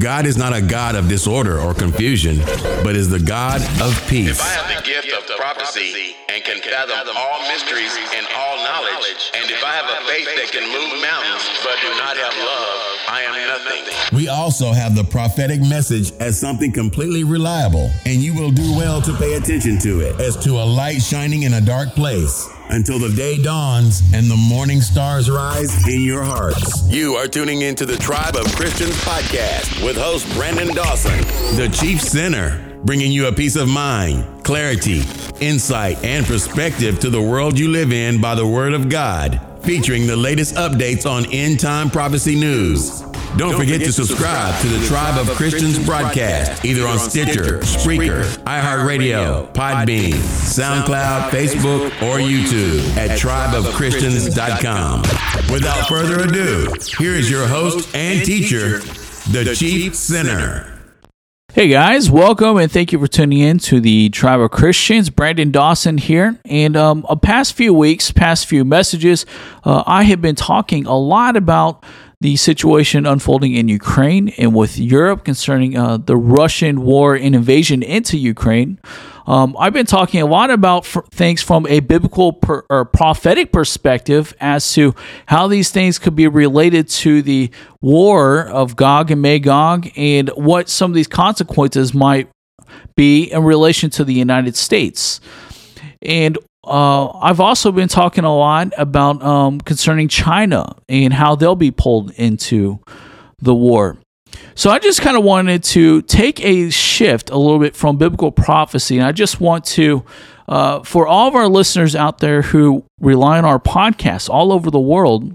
God is not a God of disorder or confusion, but is the God of peace. If I have the gift of prophecy and can fathom all mysteries and all knowledge, and if I have a faith that can move mountains but do not have love, I am nothing. We also have the prophetic message as something completely reliable, and you will do well to pay attention to it as to a light shining in a dark place until the day dawns and the morning stars rise in your hearts. You are tuning into the Tribe of Christians podcast with host Brandon Dawson, the chief sinner, bringing you a peace of mind, clarity, insight, and perspective to the world you live in by the word of God, featuring the latest updates on end time prophecy news. Don't, forget, to subscribe to the Tribe of Christians broadcast, either on Stitcher, Spreaker, iHeartRadio, Podbean, SoundCloud, Facebook, or YouTube at tribeofchristians.com. Without further ado, here is your host and teacher, the Chief Sinner. Hey guys, welcome and thank you for tuning in to the Tribe of Christians. Brandon Dawson here. And um, a past few weeks, past few messages, uh, I have been talking a lot about the situation unfolding in Ukraine and with Europe concerning uh, the Russian war and invasion into Ukraine. Um, I've been talking a lot about things from a biblical per- or prophetic perspective as to how these things could be related to the war of Gog and Magog and what some of these consequences might be in relation to the United States. And uh, I've also been talking a lot about um, concerning China and how they'll be pulled into the war. So I just kind of wanted to take a shift a little bit from biblical prophecy, and I just want to, uh, for all of our listeners out there who rely on our podcasts all over the world,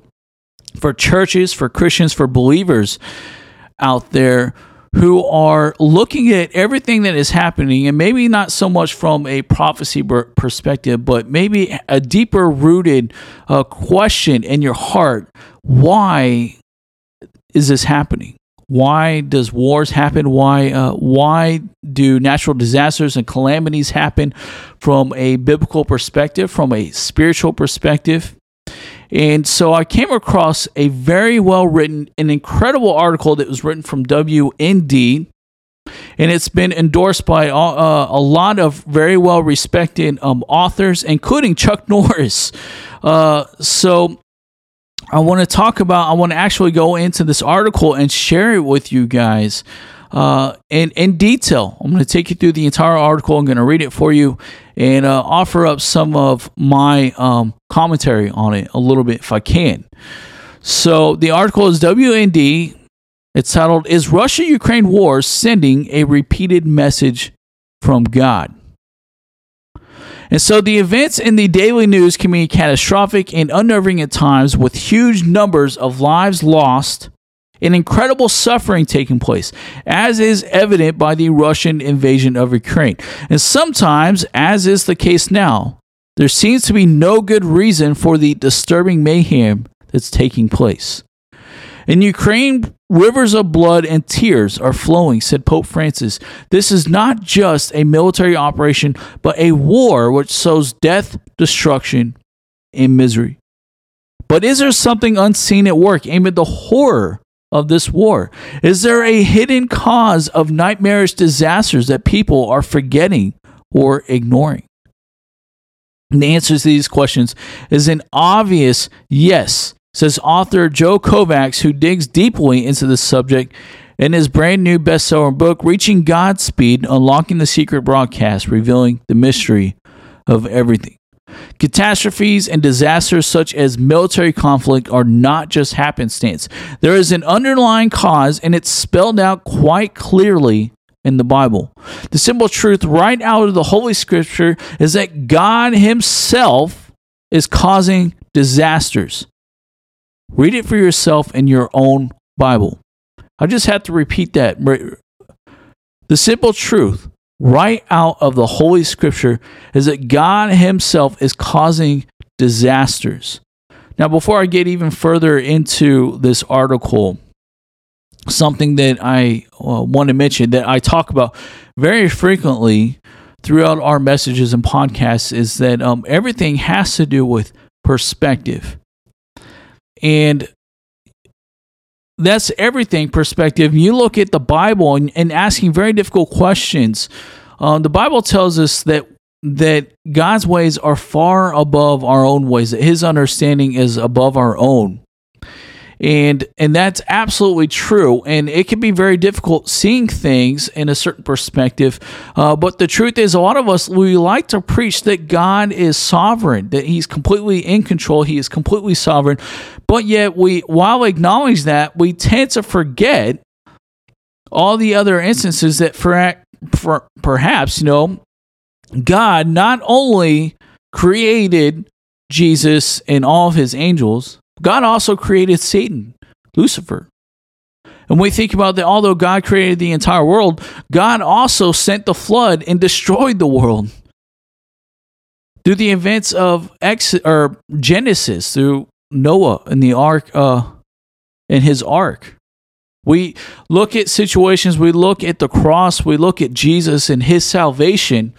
for churches, for Christians, for believers out there who are looking at everything that is happening and maybe not so much from a prophecy perspective, but maybe a deeper rooted uh, question in your heart why is this happening? Why does wars happen? Why uh, why do natural disasters and calamities happen from a biblical perspective, from a spiritual perspective? And so I came across a very well written, an incredible article that was written from WND. And it's been endorsed by uh, a lot of very well respected um, authors, including Chuck Norris. Uh, so I want to talk about, I want to actually go into this article and share it with you guys uh, in, in detail. I'm going to take you through the entire article. I'm going to read it for you and uh, offer up some of my um, commentary on it a little bit if I can. So the article is WND. It's titled Is Russia Ukraine War Sending a Repeated Message from God? And so the events in the daily news can be catastrophic and unnerving at times, with huge numbers of lives lost and incredible suffering taking place, as is evident by the Russian invasion of Ukraine. And sometimes, as is the case now, there seems to be no good reason for the disturbing mayhem that's taking place. In Ukraine, rivers of blood and tears are flowing, said Pope Francis. This is not just a military operation, but a war which sows death, destruction, and misery. But is there something unseen at work amid the horror of this war? Is there a hidden cause of nightmarish disasters that people are forgetting or ignoring? And the answer to these questions is an obvious yes, says author Joe Kovacs, who digs deeply into this subject in his brand new bestseller book, Reaching Godspeed Unlocking the Secret Broadcast, revealing the mystery of everything. Catastrophes and disasters such as military conflict are not just happenstance. There is an underlying cause, and it's spelled out quite clearly in the Bible. The simple truth right out of the Holy Scripture is that God Himself is causing disasters. Read it for yourself in your own Bible. I just have to repeat that. The simple truth right out of the Holy Scripture is that God Himself is causing disasters. Now, before I get even further into this article, something that I uh, want to mention that I talk about very frequently throughout our messages and podcasts is that um, everything has to do with perspective. And that's everything perspective. You look at the Bible and, and asking very difficult questions. Um, the Bible tells us that that God's ways are far above our own ways. That His understanding is above our own and and that's absolutely true. And it can be very difficult seeing things in a certain perspective. Uh, but the truth is a lot of us we like to preach that god is sovereign that he's completely in control he is completely sovereign. But yet we while acknowledge that we tend to forget all the other instances that for, for perhaps you know god not only created jesus and all of his angels God also created Satan, Lucifer. And we think about that, although God created the entire world, God also sent the flood and destroyed the world. Through the events of Ex- or Genesis, through Noah and the ark, uh, and his ark. We look at situations, we look at the cross, we look at Jesus and his salvation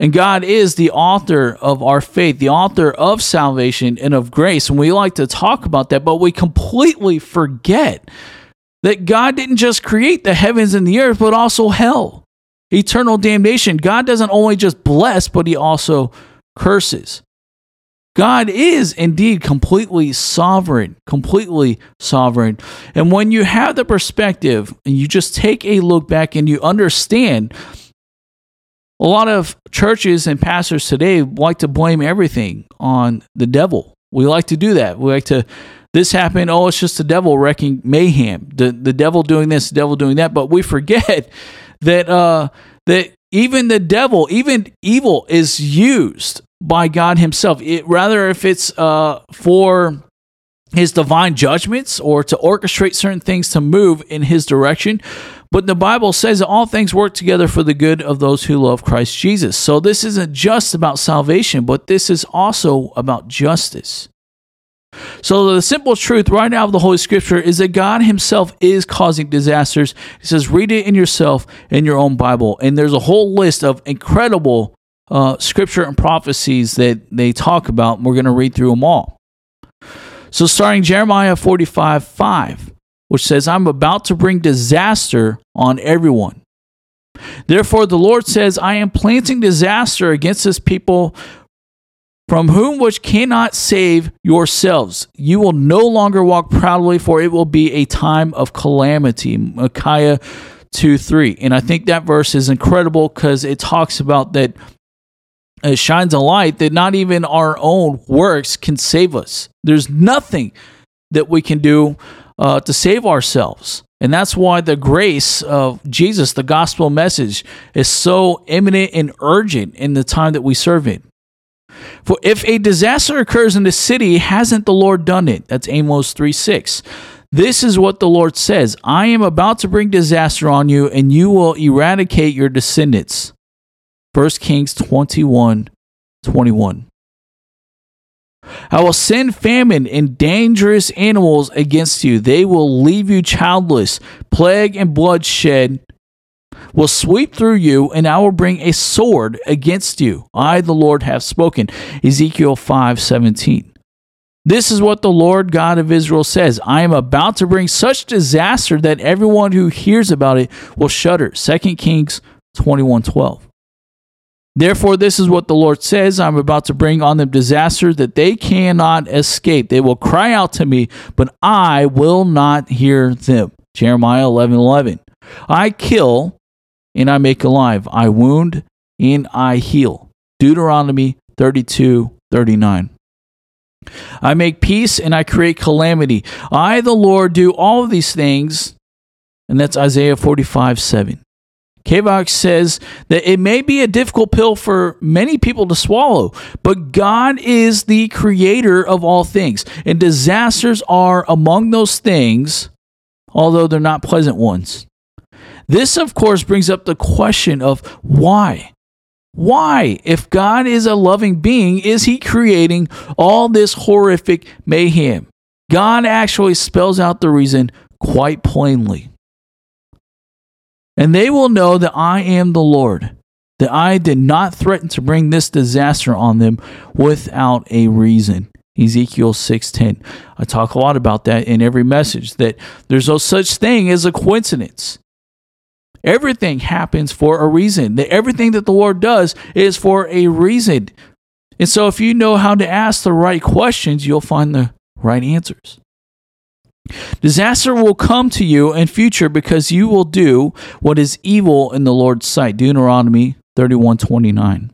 and God is the author of our faith, the author of salvation and of grace. And we like to talk about that, but we completely forget that God didn't just create the heavens and the earth, but also hell, eternal damnation. God doesn't only just bless, but he also curses. God is indeed completely sovereign, completely sovereign. And when you have the perspective and you just take a look back and you understand a lot of churches and pastors today like to blame everything on the devil. We like to do that. We like to this happened. Oh, it's just the devil wrecking mayhem. The the devil doing this, the devil doing that. But we forget that uh, that even the devil, even evil, is used by God Himself. It, rather, if it's uh, for His divine judgments or to orchestrate certain things to move in His direction, but the Bible says that all things work together for the good of those who love Christ Jesus. So this isn't just about salvation, but this is also about justice. So the simple truth right out of the Holy Scripture is that God Himself is causing disasters. He says, read it in yourself in your own Bible. And there's a whole list of incredible uh, scripture and prophecies that they talk about. And we're going to read through them all. So starting Jeremiah 45 5 which says, I'm about to bring disaster on everyone. Therefore, the Lord says, I am planting disaster against this people from whom which cannot save yourselves. You will no longer walk proudly, for it will be a time of calamity. Micah 2 3. And I think that verse is incredible because it talks about that it shines a light that not even our own works can save us. There's nothing that we can do uh, to save ourselves. And that's why the grace of Jesus, the gospel message, is so imminent and urgent in the time that we serve it. For if a disaster occurs in the city, hasn't the Lord done it? That's Amos 3 6. This is what the Lord says I am about to bring disaster on you, and you will eradicate your descendants. 1 Kings 21 21. I will send famine and dangerous animals against you. They will leave you childless. Plague and bloodshed will sweep through you, and I will bring a sword against you. I, the Lord, have spoken. Ezekiel 5 17. This is what the Lord God of Israel says I am about to bring such disaster that everyone who hears about it will shudder. 2 Kings 21 12. Therefore, this is what the Lord says I'm about to bring on them disaster that they cannot escape. They will cry out to me, but I will not hear them. Jeremiah 11 11. I kill and I make alive. I wound and I heal. Deuteronomy 32 39. I make peace and I create calamity. I, the Lord, do all these things. And that's Isaiah 45 7. Kovacs says that it may be a difficult pill for many people to swallow, but God is the creator of all things, and disasters are among those things, although they're not pleasant ones. This, of course, brings up the question of why? Why, if God is a loving being, is he creating all this horrific mayhem? God actually spells out the reason quite plainly. And they will know that I am the Lord, that I did not threaten to bring this disaster on them without a reason. Ezekiel 6:10. I talk a lot about that in every message that there's no such thing as a coincidence. Everything happens for a reason. That everything that the Lord does is for a reason. And so if you know how to ask the right questions, you'll find the right answers. Disaster will come to you in future because you will do what is evil in the Lord's sight. Deuteronomy 31:29.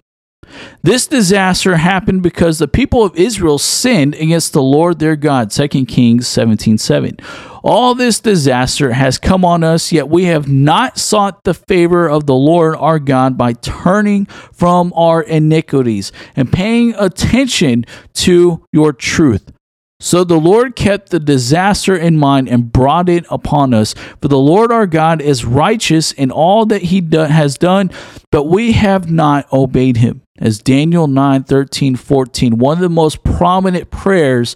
This disaster happened because the people of Israel sinned against the Lord their God. 2 Kings 17 7. All this disaster has come on us, yet we have not sought the favor of the Lord our God by turning from our iniquities and paying attention to your truth. So the Lord kept the disaster in mind and brought it upon us. For the Lord our God is righteous in all that he do- has done, but we have not obeyed him. As Daniel 9 13, 14, one of the most prominent prayers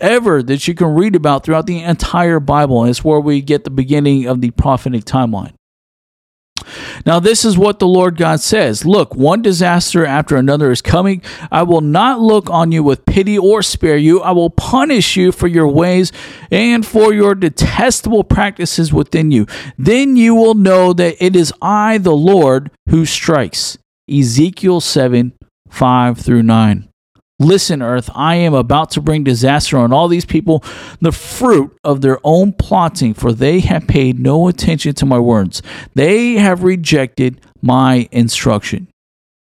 ever that you can read about throughout the entire Bible. It's where we get the beginning of the prophetic timeline. Now, this is what the Lord God says Look, one disaster after another is coming. I will not look on you with pity or spare you. I will punish you for your ways and for your detestable practices within you. Then you will know that it is I, the Lord, who strikes. Ezekiel 7 5 through 9. Listen, earth, I am about to bring disaster on all these people, the fruit of their own plotting, for they have paid no attention to my words. They have rejected my instruction.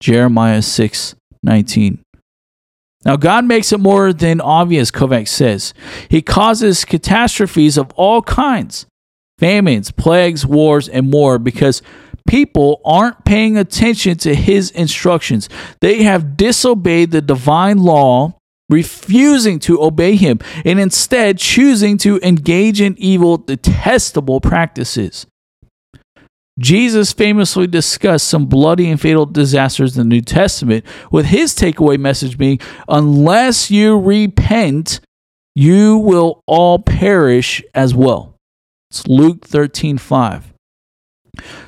Jeremiah 6 19. Now, God makes it more than obvious, Kovacs says. He causes catastrophes of all kinds famines, plagues, wars, and more because people aren't paying attention to his instructions. They have disobeyed the divine law, refusing to obey him, and instead choosing to engage in evil, detestable practices. Jesus famously discussed some bloody and fatal disasters in the New Testament, with his takeaway message being unless you repent, you will all perish as well. It's Luke 13 5.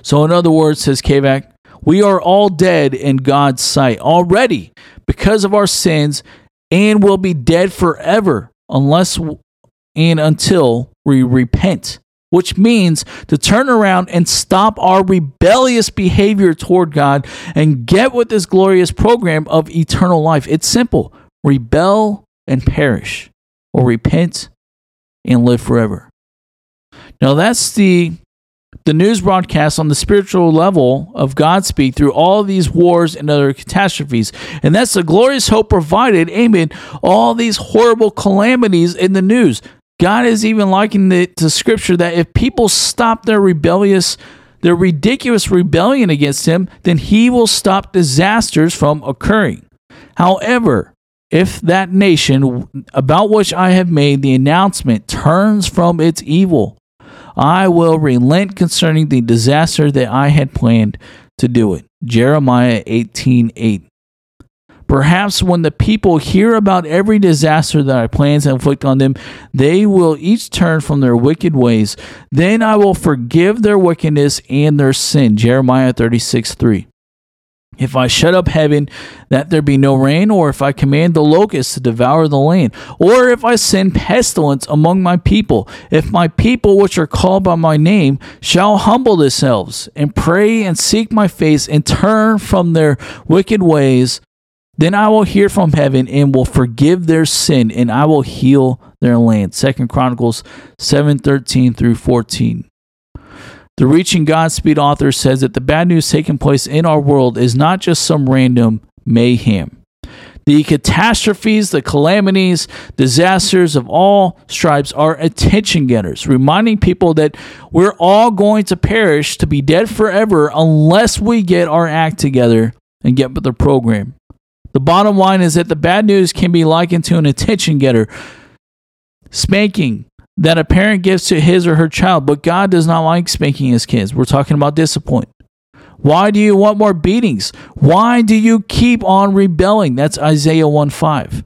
So, in other words, says Kovacs, we are all dead in God's sight already because of our sins and will be dead forever unless and until we repent, which means to turn around and stop our rebellious behavior toward God and get with this glorious program of eternal life. It's simple rebel and perish, or repent and live forever. Now, that's the the news broadcasts on the spiritual level of Godspeed through all these wars and other catastrophes. And that's the glorious hope provided amid all these horrible calamities in the news. God is even likening it to scripture that if people stop their rebellious, their ridiculous rebellion against him, then he will stop disasters from occurring. However, if that nation about which I have made the announcement turns from its evil, I will relent concerning the disaster that I had planned to do it. Jeremiah 18 8. Perhaps when the people hear about every disaster that I plan to inflict on them, they will each turn from their wicked ways. Then I will forgive their wickedness and their sin. Jeremiah 36 3. If I shut up heaven that there be no rain, or if I command the locusts to devour the land, or if I send pestilence among my people, if my people which are called by my name shall humble themselves and pray and seek my face and turn from their wicked ways, then I will hear from heaven and will forgive their sin and I will heal their land. Second Chronicles 7:13 through 14. The Reaching Godspeed author says that the bad news taking place in our world is not just some random mayhem. The catastrophes, the calamities, disasters of all stripes are attention getters, reminding people that we're all going to perish to be dead forever unless we get our act together and get with the program. The bottom line is that the bad news can be likened to an attention getter. Spanking, that a parent gives to his or her child, but God does not like spanking his kids. We're talking about discipline. Why do you want more beatings? Why do you keep on rebelling? That's Isaiah 1 5.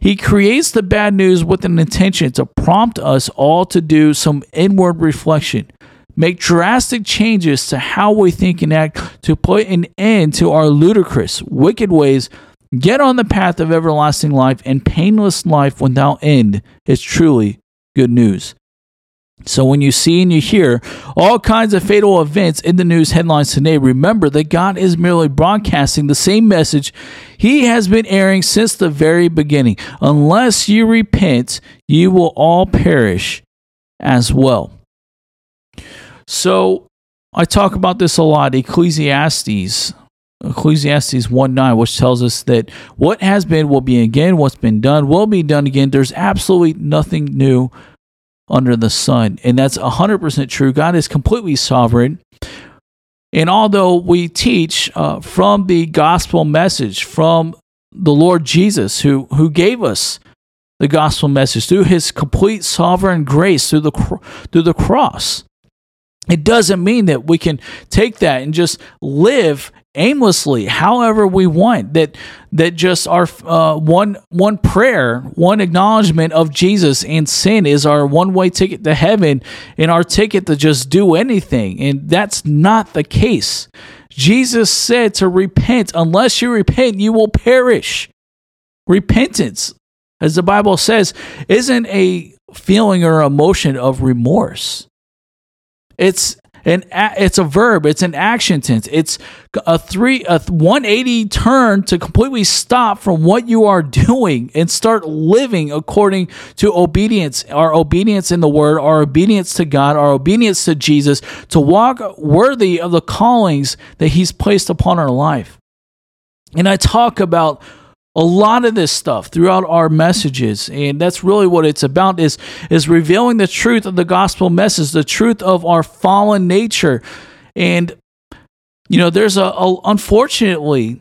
He creates the bad news with an intention to prompt us all to do some inward reflection, make drastic changes to how we think and act to put an end to our ludicrous, wicked ways get on the path of everlasting life and painless life without end is truly good news. So, when you see and you hear all kinds of fatal events in the news headlines today, remember that God is merely broadcasting the same message He has been airing since the very beginning. Unless you repent, you will all perish as well. So, I talk about this a lot. Ecclesiastes, Ecclesiastes 1 9, which tells us that what has been will be again, what's been done will be done again. There's absolutely nothing new under the sun. And that's 100% true. God is completely sovereign. And although we teach uh, from the gospel message, from the Lord Jesus, who, who gave us the gospel message through his complete sovereign grace through the, through the cross, it doesn't mean that we can take that and just live aimlessly however we want that that just our uh, one one prayer one acknowledgement of jesus and sin is our one way ticket to heaven and our ticket to just do anything. And that's not the case. Jesus said to repent. Unless you repent you will perish. Repentance as the bible says isn't a feeling or emotion of remorse. It's an it's a verb. It's an action tense. It's a three a 180 turn to completely stop from what you are doing and start living according to obedience. Our obedience in the word, our obedience to God, our obedience to Jesus, to walk worthy of the callings that He's placed upon our life. And I talk about a lot of this stuff throughout our messages and that's really what it's about is is revealing the truth of the gospel message the truth of our fallen nature. And you know there's a, a unfortunately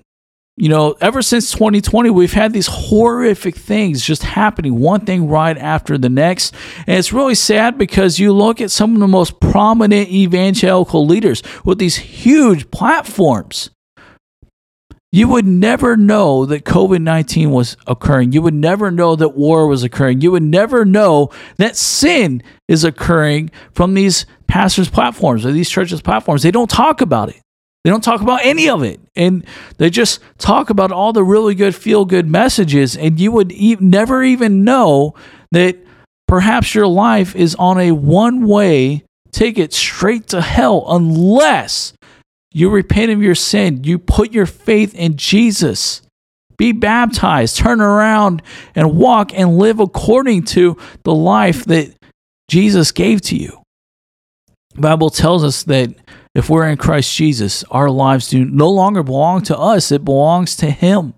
you know ever since 2020 we've had these horrific things just happening one thing right after the next. And it's really sad because you look at some of the most prominent evangelical leaders with these huge platforms you would never know that COVID 19 was occurring. You would never know that war was occurring. You would never know that sin is occurring from these pastors' platforms or these churches' platforms. They don't talk about it. They don't talk about any of it. And they just talk about all the really good, feel good messages. And you would e- never even know that perhaps your life is on a one way ticket straight to hell unless you repent of your sin. You put your faith in Jesus. Be baptized, turn around, and walk and live according to the life that Jesus gave to you. The Bible tells us that if we're in Christ Jesus, our lives do no longer belong to us, it belongs to Him.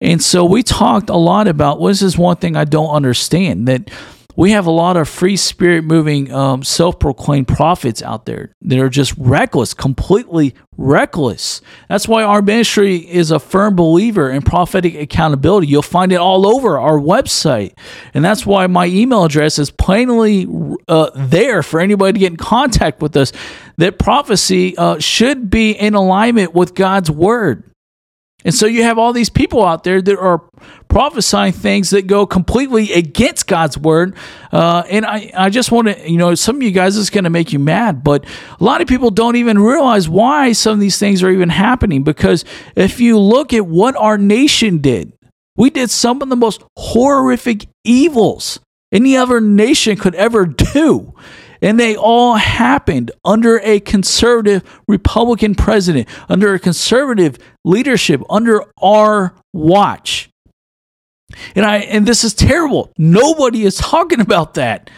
And so we talked a lot about what is this one thing I don't understand that we have a lot of free spirit moving um, self-proclaimed prophets out there that are just reckless completely reckless. That's why our ministry is a firm believer in prophetic accountability. You'll find it all over our website. And that's why my email address is plainly uh, there for anybody to get in contact with us that prophecy uh, should be in alignment with god's word and so you have all these people out there that are prophesying things that go completely against God's word. Uh, and I, I just want to, you know, some of you guys is going to make you mad, but a lot of people don't even realize why some of these things are even happening. Because if you look at what our nation did, we did some of the most horrific evils any other nation could ever do. And they all happened under a conservative Republican president, under a conservative leadership, under our watch. And I and this is terrible. Nobody is talking about that.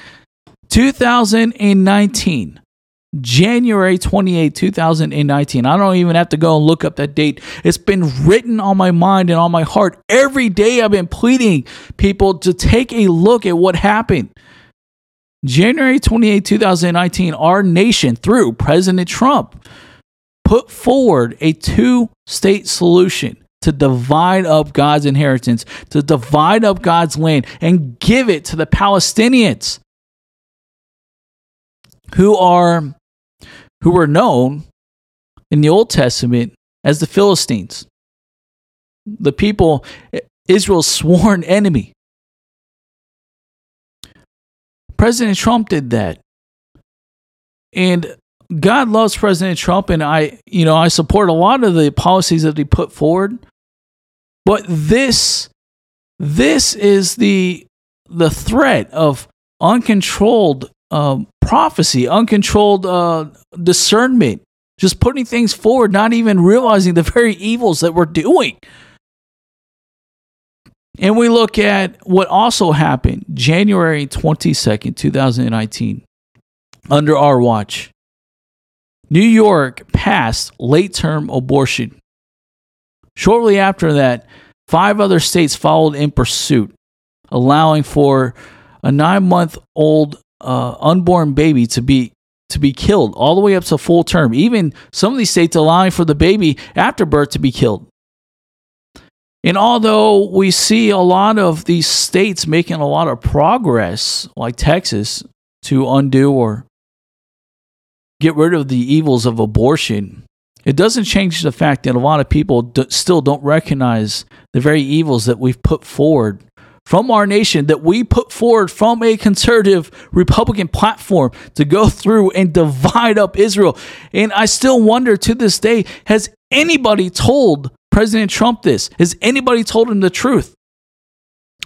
2019. January 28, 2019. I don't even have to go and look up that date. It's been written on my mind and on my heart. Every day I've been pleading people to take a look at what happened. January 28, 2019, our nation, through President Trump, put forward a two state solution to divide up God's inheritance, to divide up God's land, and give it to the Palestinians who are who were known in the Old Testament as the Philistines, the people Israel's sworn enemy. President Trump did that. And God loves President Trump, and I, you know, I support a lot of the policies that he put forward. But this this is the the threat of uncontrolled uh, prophecy, uncontrolled uh, discernment, just putting things forward, not even realizing the very evils that we're doing. And we look at what also happened January 22nd, 2019, under our watch. New York passed late term abortion. Shortly after that, five other states followed in pursuit, allowing for a nine month old uh, unborn baby to be to be killed all the way up to full term. Even some of these states allowing for the baby after birth to be killed. And although we see a lot of these states making a lot of progress, like Texas, to undo or get rid of the evils of abortion, it doesn't change the fact that a lot of people still don't recognize the very evils that we've put forward from our nation that we put forward from a conservative Republican platform to go through and divide up Israel. And I still wonder to this day has anybody told President Trump this? Has anybody told him the truth?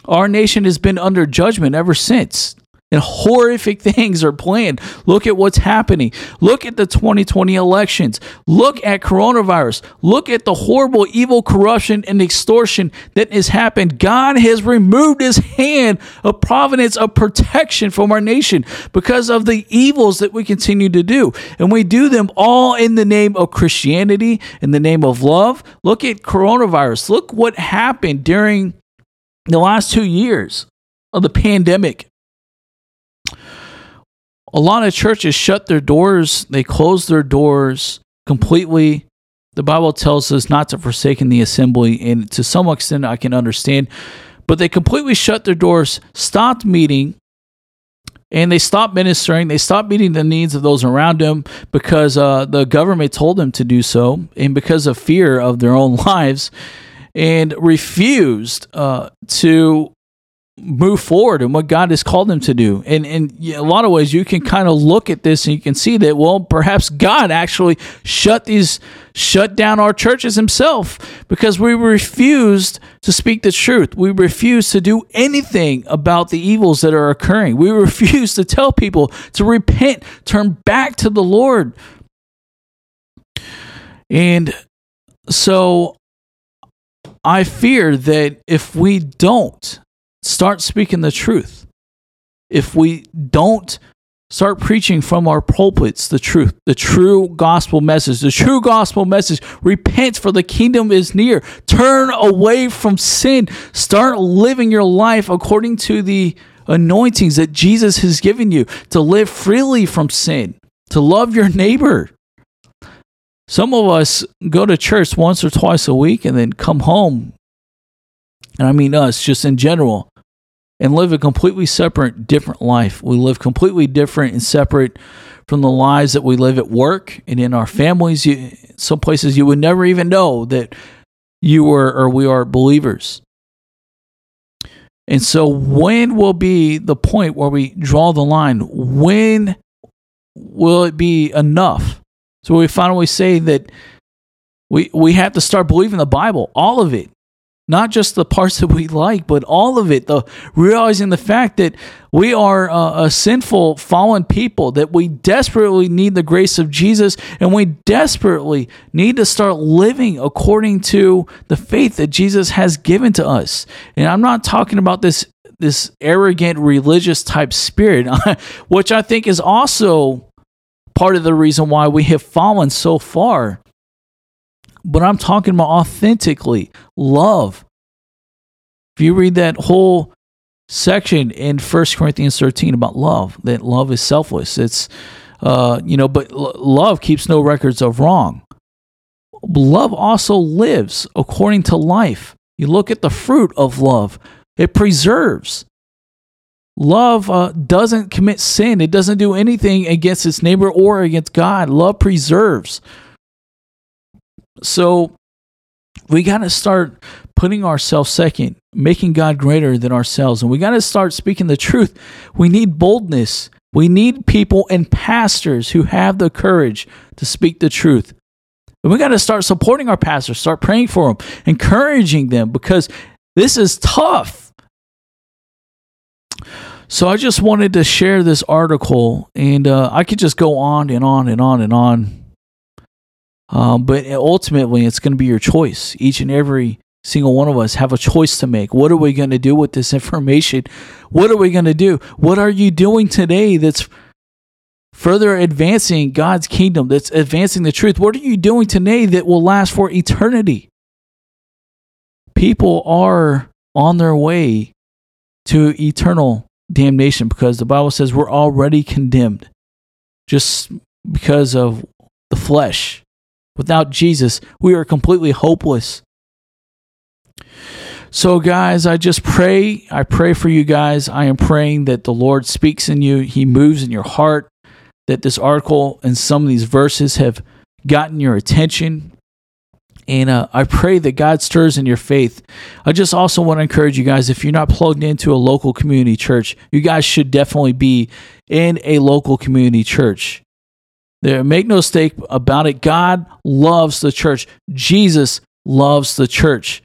Our nation has been under judgment ever since and horrific things are planned. Look at what's happening. Look at the 2020 elections. Look at coronavirus. Look at the horrible, evil corruption and extortion that has happened. God has removed his hand of providence, of protection from our nation because of the evils that we continue to do. And we do them all in the name of Christianity, in the name of love. Look at coronavirus. Look what happened during the last two years of the pandemic a lot of churches shut their doors, they close their doors completely. The Bible tells us not to forsaken the assembly, and to some extent I can understand, but they completely shut their doors, stopped meeting, and they stopped ministering. They stopped meeting the needs of those around them because uh, the government told them to do so, and because of fear of their own lives, and refused uh, to move forward and what God has called them to do. And in a lot of ways, you can kind of look at this and you can see that, well, perhaps God actually shut these, shut down our churches himself because we refused to speak the truth. We refused to do anything about the evils that are occurring. We refused to tell people to repent, turn back to the Lord. And so I fear that if we don't, start speaking the truth, if we don't start preaching from our pulpits the truth, the true gospel message, the true gospel message, repent for the kingdom is near. Turn away from sin. Start living your life according to the anointings that Jesus has given you to live freely from sin, to love your neighbor. Some of us go to church once or twice a week and then come home. And I mean us, just in general, and live a completely separate, different life. We live completely different and separate from the lives that we live at work and in our families. You, some places you would never even know that you were or we are believers. And so, when will be the point where we draw the line? When will it be enough? So, we finally say that we, we have to start believing the Bible, all of it not just the parts that we like, but all of it. The realizing the fact that we are a, sinful, fallen people, that we desperately need the grace of Jesus, and we desperately need to start living according to the faith that Jesus has given to us. And I'm not talking about this this arrogant religious type spirit, which I think is also part of the reason why we have fallen so far but I'm talking about authentically love. If you read that whole section in First Corinthians 13 about love, that love is selfless. It's, uh, you know, but l- love keeps no records of wrong. Love also lives according to life. You look at the fruit of love, it preserves. Love uh, doesn't commit sin. It doesn't do anything against its neighbor or against God. Love preserves. So we got to start putting ourselves second, making God greater than ourselves. And we got to start speaking the truth. We need boldness. We need people and pastors who have the courage to speak the truth. And we got to start supporting our pastors, start praying for them, encouraging them because this is tough. So I just wanted to share this article, and uh, I could just go on and on and on and on. Um, but ultimately, it's going to be your choice. Each and every single one of us have a choice to make. What are we going to do with this information? What are we going to do? What are you doing today that's further advancing God's kingdom, that's advancing the truth? What are you doing today that will last for eternity? People are on their way to eternal damnation because the Bible says we're already condemned just because of the flesh. Without Jesus, we are completely hopeless. So, guys, I just pray. I pray for you guys. I am praying that the Lord speaks in you, He moves in your heart, that this article and some of these verses have gotten your attention. And uh, I pray that God stirs in your faith. I just also want to encourage you guys if you're not plugged into a local community church, you guys should definitely be in a local community church. There, make no mistake about it. God loves the church. Jesus loves the church.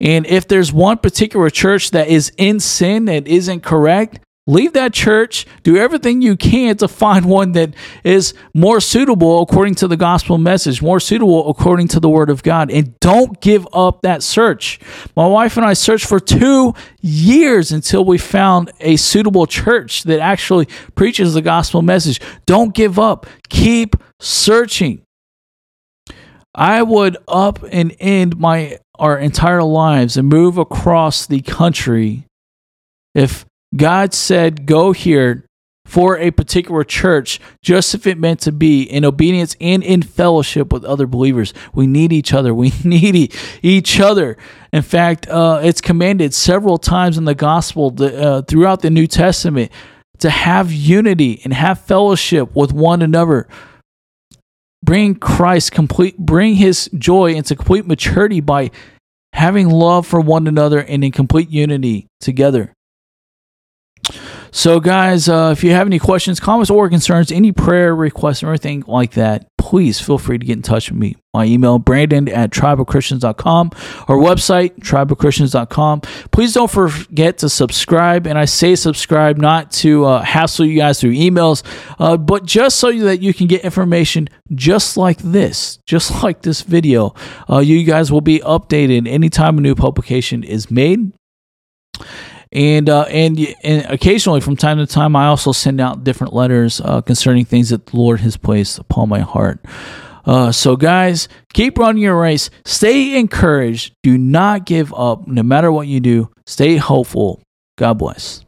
And if there's one particular church that is in sin and isn't correct, leave that church. Do everything you can to find one that is more suitable according to the gospel message, more suitable according to the word of God. And don't give up that search. My wife and I searched for two years until we found a suitable church that actually preaches the gospel message. Don't give up. Keep searching. I would up and end my our entire lives and move across the country if God said, go here for a particular church, just if it meant to be in obedience and in fellowship with other believers. We need each other. We need each other. In fact, uh, it's commanded several times in the gospel uh, throughout the New Testament to have unity and have fellowship with one another bring Christ complete, bring his joy into complete maturity by having love for one another and in complete unity together. So, guys, uh, if you have any questions, comments, or concerns, any prayer requests, or anything like that, please feel free to get in touch with me. My email, brandon at tribeofchristians.com, or website, tribeofchristians.com. Please don't forget to subscribe. And I say subscribe not to uh, hassle you guys through emails, uh, but just so that you can get information just like this, just like this video. Uh, you guys will be updated anytime a new publication is made and uh, and and occasionally from time to time I also send out different letters uh, concerning things that the Lord has placed upon my heart. Uh, so guys, keep running your race. Stay encouraged. Do not give up. No matter what you do, stay hopeful. God bless.